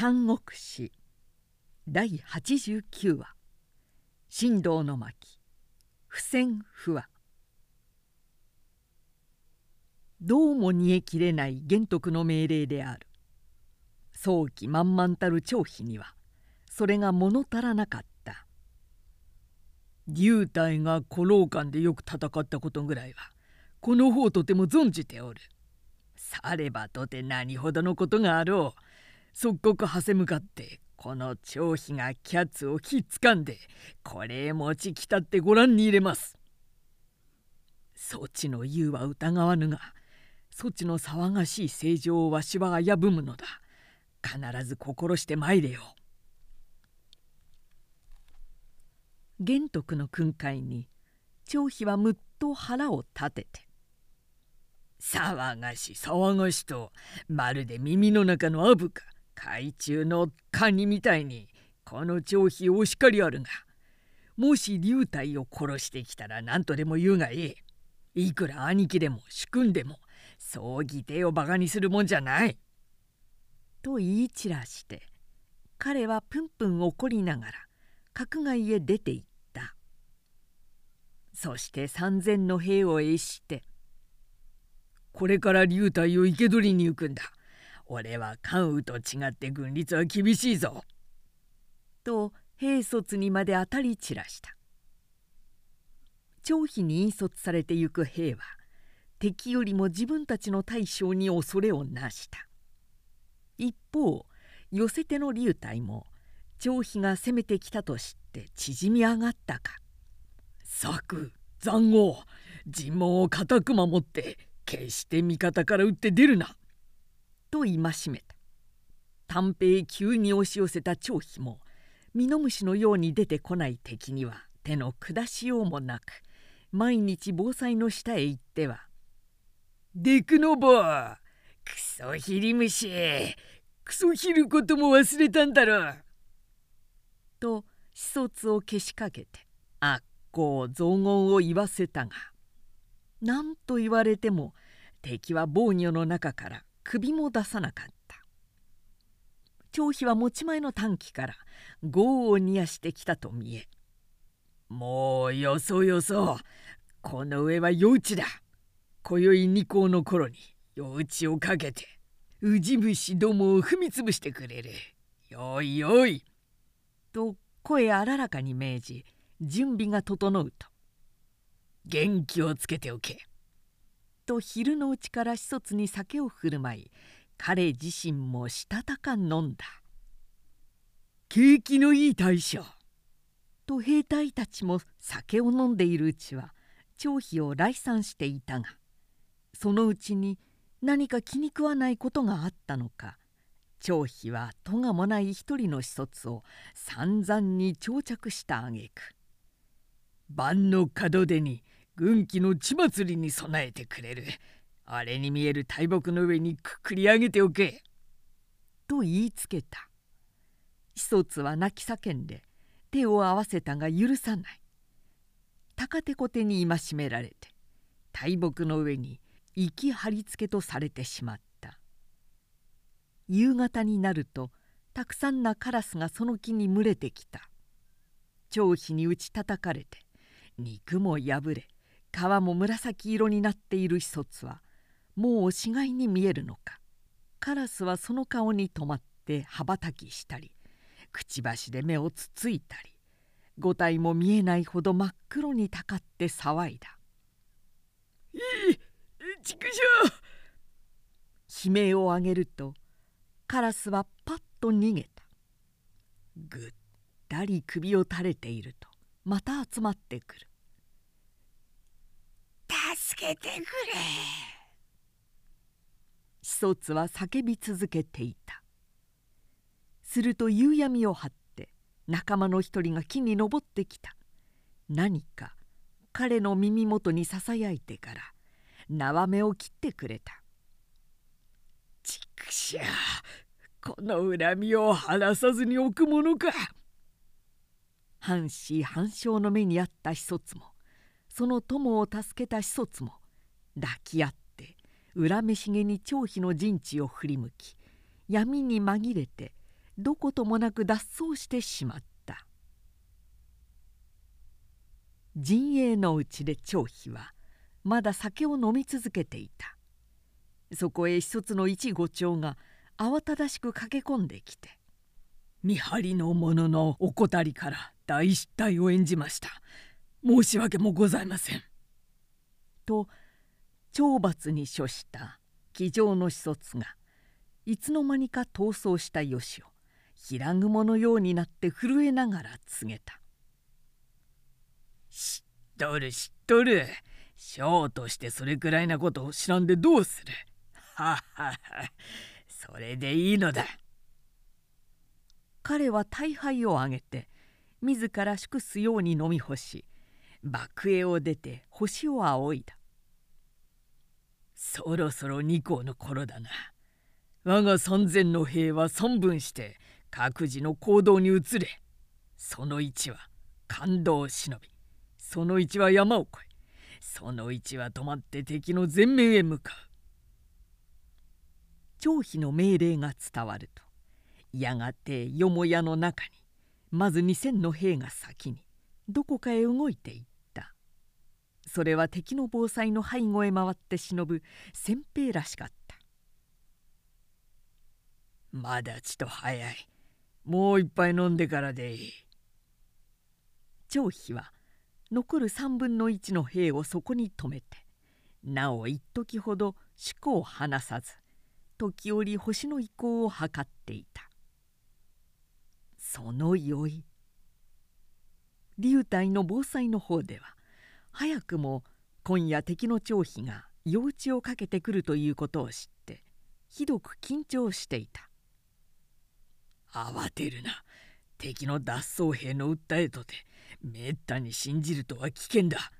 三国史第89話「神道の巻。不戦不和」どうも煮えきれない玄徳の命令である。早期満々たる張飛にはそれが物足らなかった。竜体が古老館でよく戦ったことぐらいはこの方とても存じておる。さればとて何ほどのことがあろう。即刻はせ向かってこの張飛がキャッツをひっつかんでこれへ持ちきたってご覧に入れます。そちの言うは疑わぬがそちの騒がしい正常をわしは危ぶむのだ。必ず心して参れよ。玄徳の訓戒に張飛はむっと腹を立てて「騒がし騒がしとまるで耳の中のアブか海中のカニみたいにこの張飛お叱りあるがもし竜体を殺してきたら何とでも言うがいいいくら兄貴でも主君でもそう義弟をバカにするもんじゃない。と言い散らして彼はプンプン怒りながら閣外へ出て行ったそして三千の兵を絵して「これから竜体を生け捕りに行くんだ。俺は関羽と違って軍律は厳しいぞ。と兵卒にまで当たり散らした。張飛に引率されてゆく兵は敵よりも自分たちの大将に恐れをなした。一方寄せ手の竜隊も張飛が攻めてきたと知って縮み上がったか。策残壕尋問を固く守って決して味方から打って出るな。と戒めた。短兵急に押し寄せた張飛もミノムシのように出てこない敵には手の下しようもなく毎日防災の下へ行っては「デクノボークソヒリムシクソヒることも忘れたんだろう」と始卒をけしかけて悪行雑言を言わせたが何と言われても敵は防御の中から首も出さなかった。張飛は持ち前の短気から業を煮やしてきたと見えもうよそよそこの上は夜討ちだ。今宵二校の頃に夜討ちをかけて宇治節どもを踏みつぶしてくれる。よいよい」と声荒らかに命じ準備が整うと「元気をつけておけ」と昼のうちから始卒に酒を振る舞い彼自身もしたたか飲んだ。景気のいい大将。と兵隊たちも酒を飲んでいるうちは張飛を来賛していたがそのうちに何か気に食わないことがあったのか張飛はとがもない一人の子卒を散々に長着したあげく。晩の門出に軍旗の血祭りに備えてくれる。あれに見える大木の上にくくり上げておけ」と言いつけた。子卒は泣き叫んで手を合わせたが許さない。高手小手に戒められて大木の上に生き貼り付けとされてしまった。夕方になるとたくさんなカラスがその木に群れてきた。張飛に打ち叩かれて肉も破れ皮も紫色になっている子卒はもう死骸に見えるのか。カラスはその顔に止まって羽ばたきしたりくちばしで目をつついたり五体も見えないほど真っ黒にたかって騒いだ「いい畜生！悲鳴を上げるとカラスはパッと逃げた。ぐったり首を垂れているとまた集まってくる助けてくれ。始卒は叫び続けていた。すると夕闇を張って仲間の一人が木に登ってきた。何か彼の耳元にささやいてから縄目を切ってくれた「ちくしゃこの恨みを晴らさずにおくものか」半死半生の目にあった始卒もその友を助けた子卒も抱き合って恨めしげに張飛の陣地を振り向き闇に紛れてどこともなく脱走してしまった。陣営のうちで張飛はまだ酒を飲み続けていた。そこへ一つの一五長が慌ただしく駆け込んできて「見張りの者の怠りから大失態を演じました。申し訳もございません」と懲罰に処した騎乗の子卒がいつの間にか逃走した吉を平雲のようになって震えながら告げた「知っとる知っとる。将としてそれくらいなことを知らんでどうする。ははは。それでいいのだ」彼は大杯をあげて自ら祝すように飲み干し幕営を出て星を仰いだ。そろそろ二校の頃だな。我が三千の兵は三分して各自の行動に移れ。その一は感動を忍びその一は山を越えその一は止まって敵の前面へ向かう。張飛の命令が伝わるとやがてよもやの中にまず2,000の兵が先にどこかへ動いていった。それは敵の防災の背後へ回って忍ぶ先兵らしかった。まだちと早い。もう一杯飲んでからでいい。張飛は残る3分の1の兵をそこに止めてなお一時ほど四股を離さず時折星の移行を図っていた。その酔い流体の防災の方では早くも今夜敵の張飛が幼稚をかけてくるということを知ってひどく緊張していた。慌てるな。敵の脱走兵の訴えとてめったに信じるとは危険だ。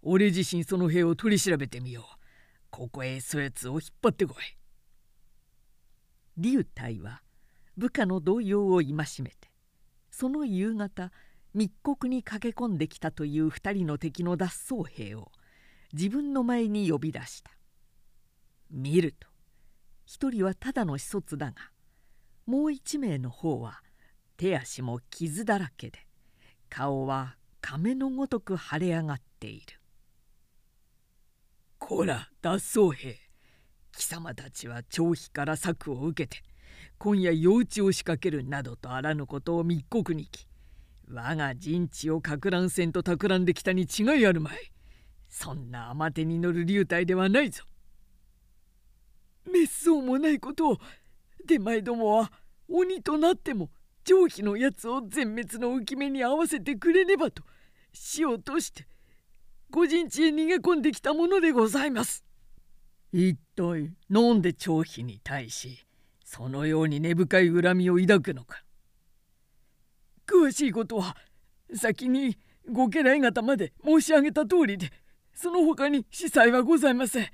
俺自身その兵を取り調べてみよう。ここへそやつを引っ張ってこい。龍体は部下の動揺を戒めてその夕方密告に駆け込んできたという2人の敵の脱走兵を自分の前に呼び出した。見ると一人はただの子卒だがもう一名の方は手足も傷だらけで顔は亀のごとく腫れ上がっている「こら脱走兵貴様たちは張飛から策を受けて今夜夜討ちを仕掛けるなどとあらぬことを密告にき我が陣地をかく乱せんと企んできたに違いあるまい。そんな甘手に乗る流体ではないぞ。滅相もないことを出前どもは鬼となっても上飛のやつを全滅の浮き目に合わせてくれねばと死をとして御陣地へ逃げ込んできたものでございます。一体何で張飛に対しそのように根深い恨みを抱くのか。詳しいことは先にご家来方まで申し上げた通りでその他に司祭はございません。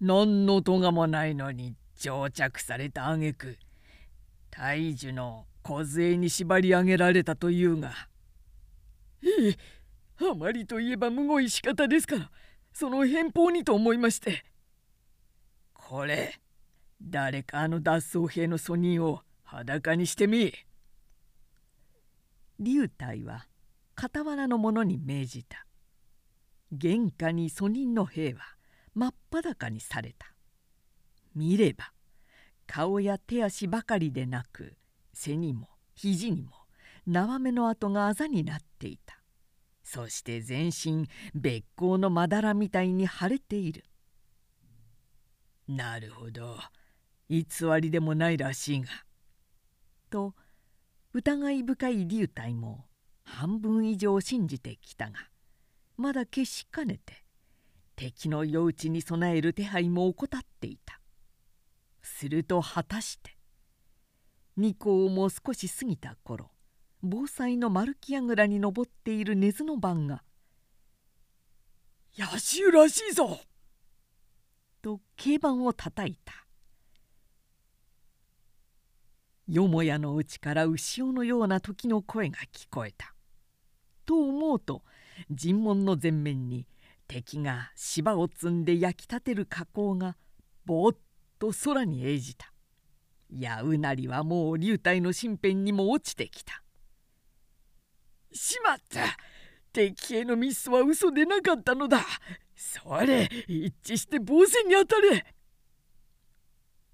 何の咎もないのに定着された挙句大樹の梢に縛り上げられたというが。いえあまりといえばむごい仕方ですからその返報にと思いまして。これ誰かあの脱走兵の訴人を裸にしてみ。龍体は傍らの者に命じた。玄関に訴人の兵は真っ裸にされた。見れば顔や手足ばかりでなく背にも肘にも縄目の跡があざになっていた。そして全身別光のまだらみたいに腫れている。なるほど。偽りでもないらしいが。と疑い深い流体も半分以上信じてきたがまだ決しかねて敵の夜討ちに備える手配も怠っていた。すると果たして二校も少し過ぎた頃防災の丸木櫓に登っている根津の番が「野衆らしいぞ!」と軽板をたたいたよもやのうちから牛尾のような時の声が聞こえた。と思うと尋問の前面に敵が芝を積んで焼きたてる火口がぼーっと空に映じた。やうなりはもう流体の身辺にも落ちてきた。しまった。敵へのミスは嘘でなかったのだ。それ一致して防戦に当たれ。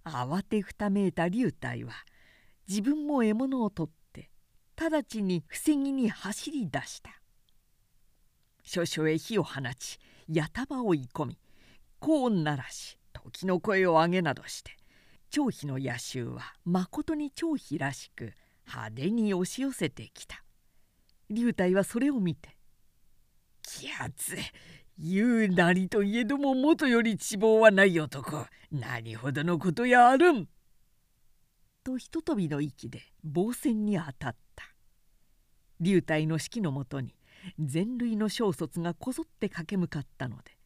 慌てふためいた流体は自分も獲物を取って直ちに防ぎに走り出した。諸々へ火を放ち矢束を追い込み高音鳴らし時の声を上げなどして張飛の野衆はまことに張飛らしく派手に押し寄せてきた。龍体はそれを見て「きやつ言うなりといえども元より地望はない男。何ほどのことやあるん」とひととびの息で防戦に当たった龍体の指揮のもとに前類の小卒がこぞって駆け向かったので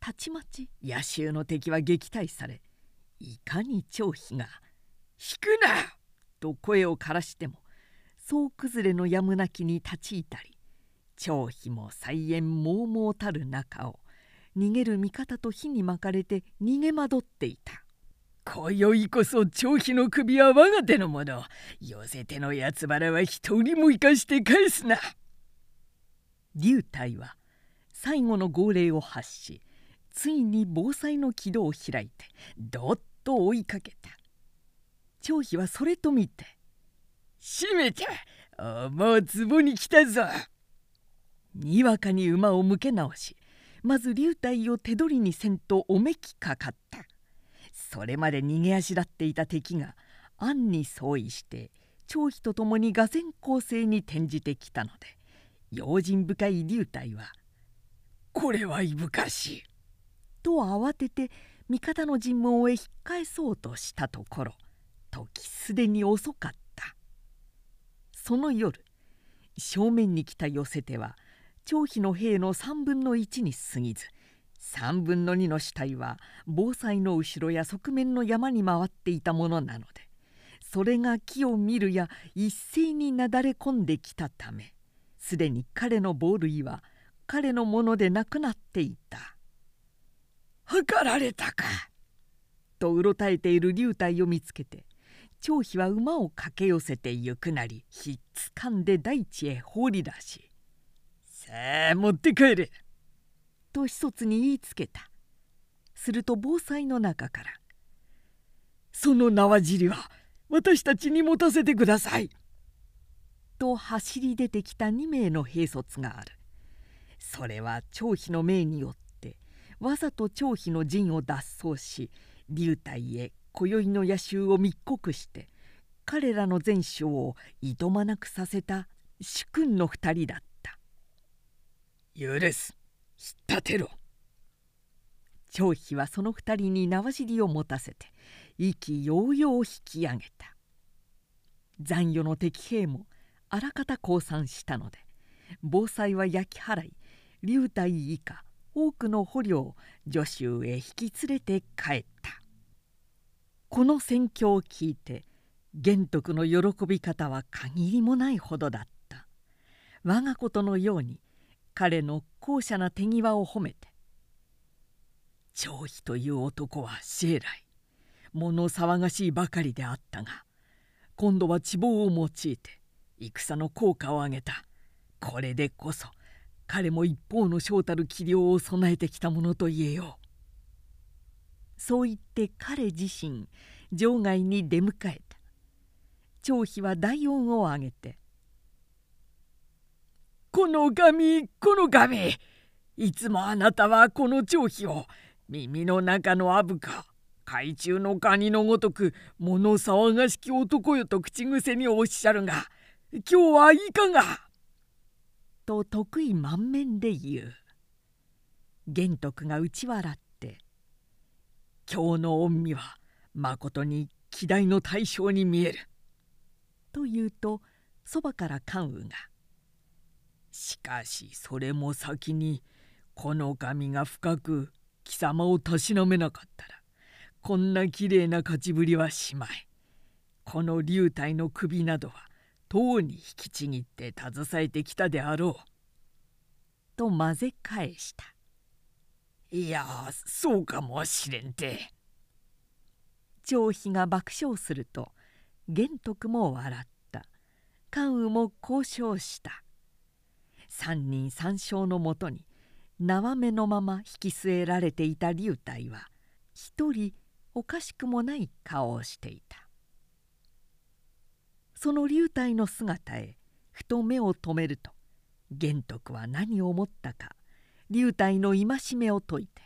たちまち野衆の敵は撃退されいかに張飛が「引くな!」と声をからしても総崩れのやむなきに立ち至り張飛も菜園猛々たる中を逃げる味方と火に巻かれて逃げ惑っていた。今宵こそ張飛の首は我が手のもの。寄せての八つ腹は一人も生かして返すな。龍体は最後の号令を発しついに防災の軌道を開いてどっと追いかけた。張飛はそれと見て「閉めたもう壺に来たぞ」にわかに馬を向け直しまず龍体を手取りにせんとおめきかかった。それまで逃げ足立っていた敵が暗に相違して張飛と共に俄然攻勢に転じてきたので用心深い龍体は「これはいぶかしい」と慌てて味方の陣門へ引っ返そうとしたところ時すでに遅かった。その夜正面に来た寄せ手は張飛の兵の3分の1に過ぎず3分の2の死体は防災の後ろや側面の山に回っていたものなのでそれが木を見るや一斉になだれ込んできたためすでに彼の防類は彼のものでなくなっていた「測られたか!」とうろたえている龍体を見つけて張飛は馬を駆け寄せてゆくなりひっつかんで大地へ放り出し「さあ持って帰れ!」と一つに言いつけた。すると防災の中から「その縄尻は私たちに持たせてください」と走り出てきた2名の兵卒がある。それは張飛の命によってわざと張飛の陣を脱走し流体へ今宵の野衆を密告して彼らの前哨をいとまなくさせた主君の2人だった「許す。引っ立てろ。張飛はその二人に縄尻を持たせて意気揚々引き上げた。残余の敵兵もあらかた降参したので防災は焼き払い流体以下多くの捕虜を助州へ引き連れて帰った。この戦況を聞いて玄徳の喜び方は限りもないほどだった。我がことのように彼の高奢な手際を褒めて「張飛という男は生来物騒がしいばかりであったが今度は地望を用いて戦の効果を上げた。これでこそ彼も一方の将たる器量を備えてきたものと言えよう」そう言って彼自身場外に出迎えた。張飛は大音を上げてこの神この神いつもあなたはこの張飛を耳の中のあぶか海中のカニのごとく物騒がしき男よと口癖におっしゃるが今日はいかが?」と得意満面で言う。玄徳が打ち笑って「今日の御身はまことに希代の大将に見える」と言うとそばから関羽が「しかしそれも先にこの神が深く貴様をたしなめなかったらこんなきれいな勝ちぶりはしまい。この竜体の首などはとうに引きちぎって携えてきたであろう」と混ぜ返した「いやそうかもしれんて」張飛が爆笑すると玄徳も笑った。関羽も交渉した。三人三将のもとに縄目のまま引き据えられていた龍体は一人おかしくもない顔をしていた。その龍体の姿へふと目を留めると玄徳は何を思ったか龍体の戒めを解いて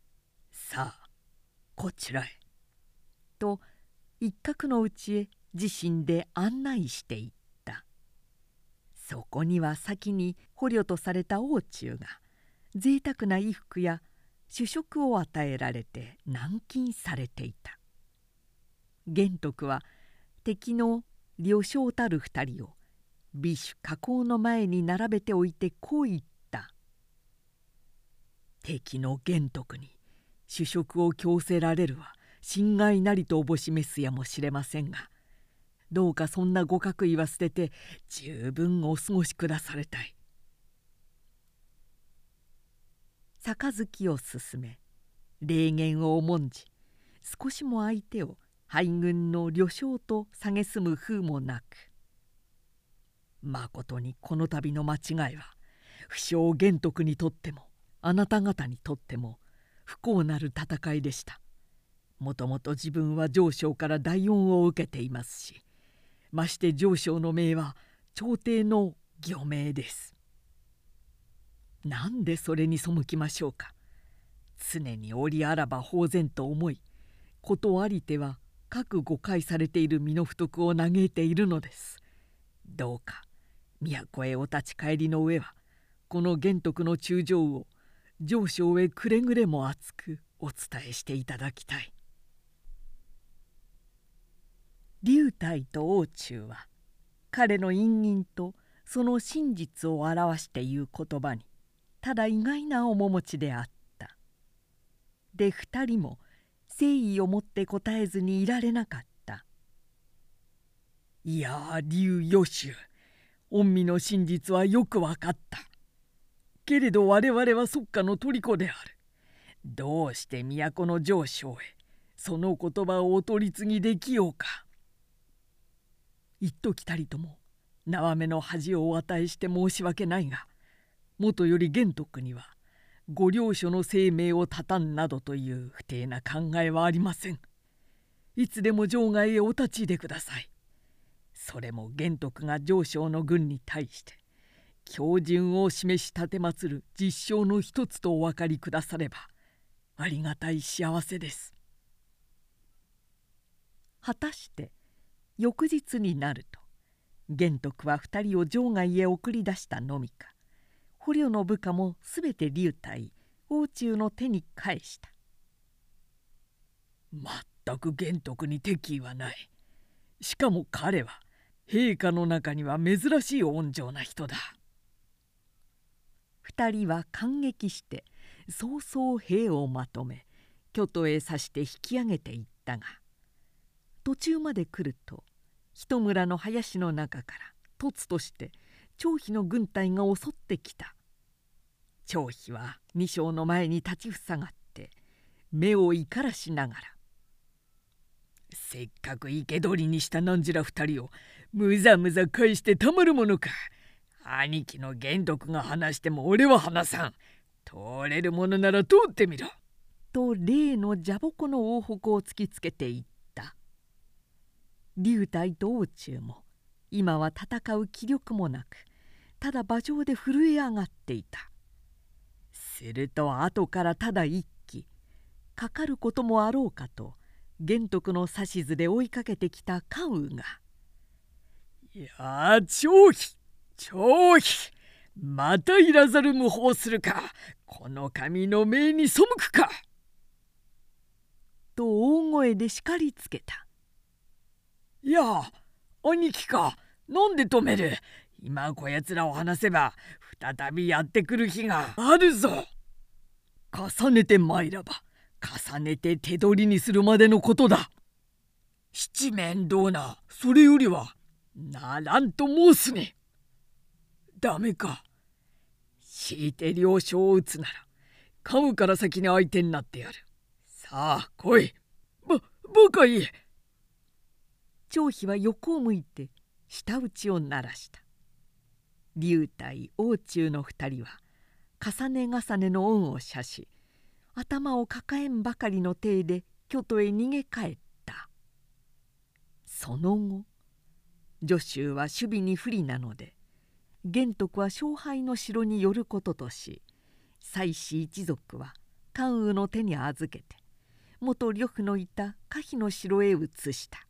「さあこちらへ」と一角のうちへ自身で案内していた。そこには先に捕虜とされた王中が贅沢な衣服や主食を与えられて軟禁されていた。玄徳は敵の旅将たる二人を美酒加工の前に並べておいてこう言った「敵の玄徳に主食を強せられるは心外なりとおぼしめすやもしれませんがどうかそんなご覚意は捨てて十分お過ごしくだされたい。杯を進め霊言を重んじ少しも相手を敗軍の旅将と蔑む風もなくまことにこの度の間違いは不詳玄徳にとってもあなた方にとっても不幸なる戦いでしたもともと自分は上昇から大恩を受けていますしまして上昇の命は朝廷の御命です。なんでそれに背きましょうか。常に折あらば法然と思いことありては各誤解されている身の不徳を嘆いているのです。どうか都へお立ち帰りの上はこの玄徳の中将を上昇へくれぐれも厚くお伝えしていただきたい。龍体と王中は彼の隠忍とその真実を表して言う言葉にただ意外な面持ちであった。で二人も誠意を持って答えずにいられなかった「いや龍予習御身の真実はよく分かった。けれど我々は即下の虜である。どうして都の上昇へその言葉をお取り次ぎできようか」言っときたりとも縄目の恥をお与えして申し訳ないがもとより玄徳にはご領所の生命を絶たんなどという不定な考えはありません。いつでも場外へお立ちでください。それも玄徳が上昇の軍に対して標準を示し奉る実証の一つとお分かりくださればありがたい幸せです。果たして翌日になると玄徳は2人を場外へ送り出したのみか捕虜の部下もすべて竜体王中の手に返した。全く玄徳に敵意はない。しかも彼は陛下の中には珍しい温情な人だ。2人は感激して早々兵をまとめ京都へ刺して引き上げていったが途中まで来ると一村の林の中から突として張飛の軍隊が襲ってきた。張飛は二将の前に立ちふさがって目を怒らしながら「せっかく生け捕りにしたなんじら二人をむざむざ返してたまるものか。兄貴の玄徳が話しても俺は話さん。通れるものなら通ってみろ」と例の蛇鉾の王北を突きつけていた。龍体と王中も今は戦う気力もなくただ馬上で震え上がっていたすると後からただ一気かかることもあろうかと玄徳の指図で追いかけてきた関羽が「いや張飛張飛またいらざる無法するかこの神の命に背くか!」と大声で叱りつけた「いや兄貴か。なんで止める？今こやつらを話せば再びやってくる日があるぞ。重ねて参らば重ねて手取りにするまでのことだ。七面倒なそれよりはならんと申すね。ダメか。強いて了承を打つなら噛むから先に相手になってやる。さあ来い。ばバかい。張飛は横を向いて舌打ちを鳴らした。龍太王中の二人は重ね重ねの恩を射し頭を抱えんばかりの体で京都へ逃げ帰った。その後助手は守備に不利なので玄徳は勝敗の城に寄ることとし妻子一族は関羽の手に預けて元呂布のいた可否の城へ移した。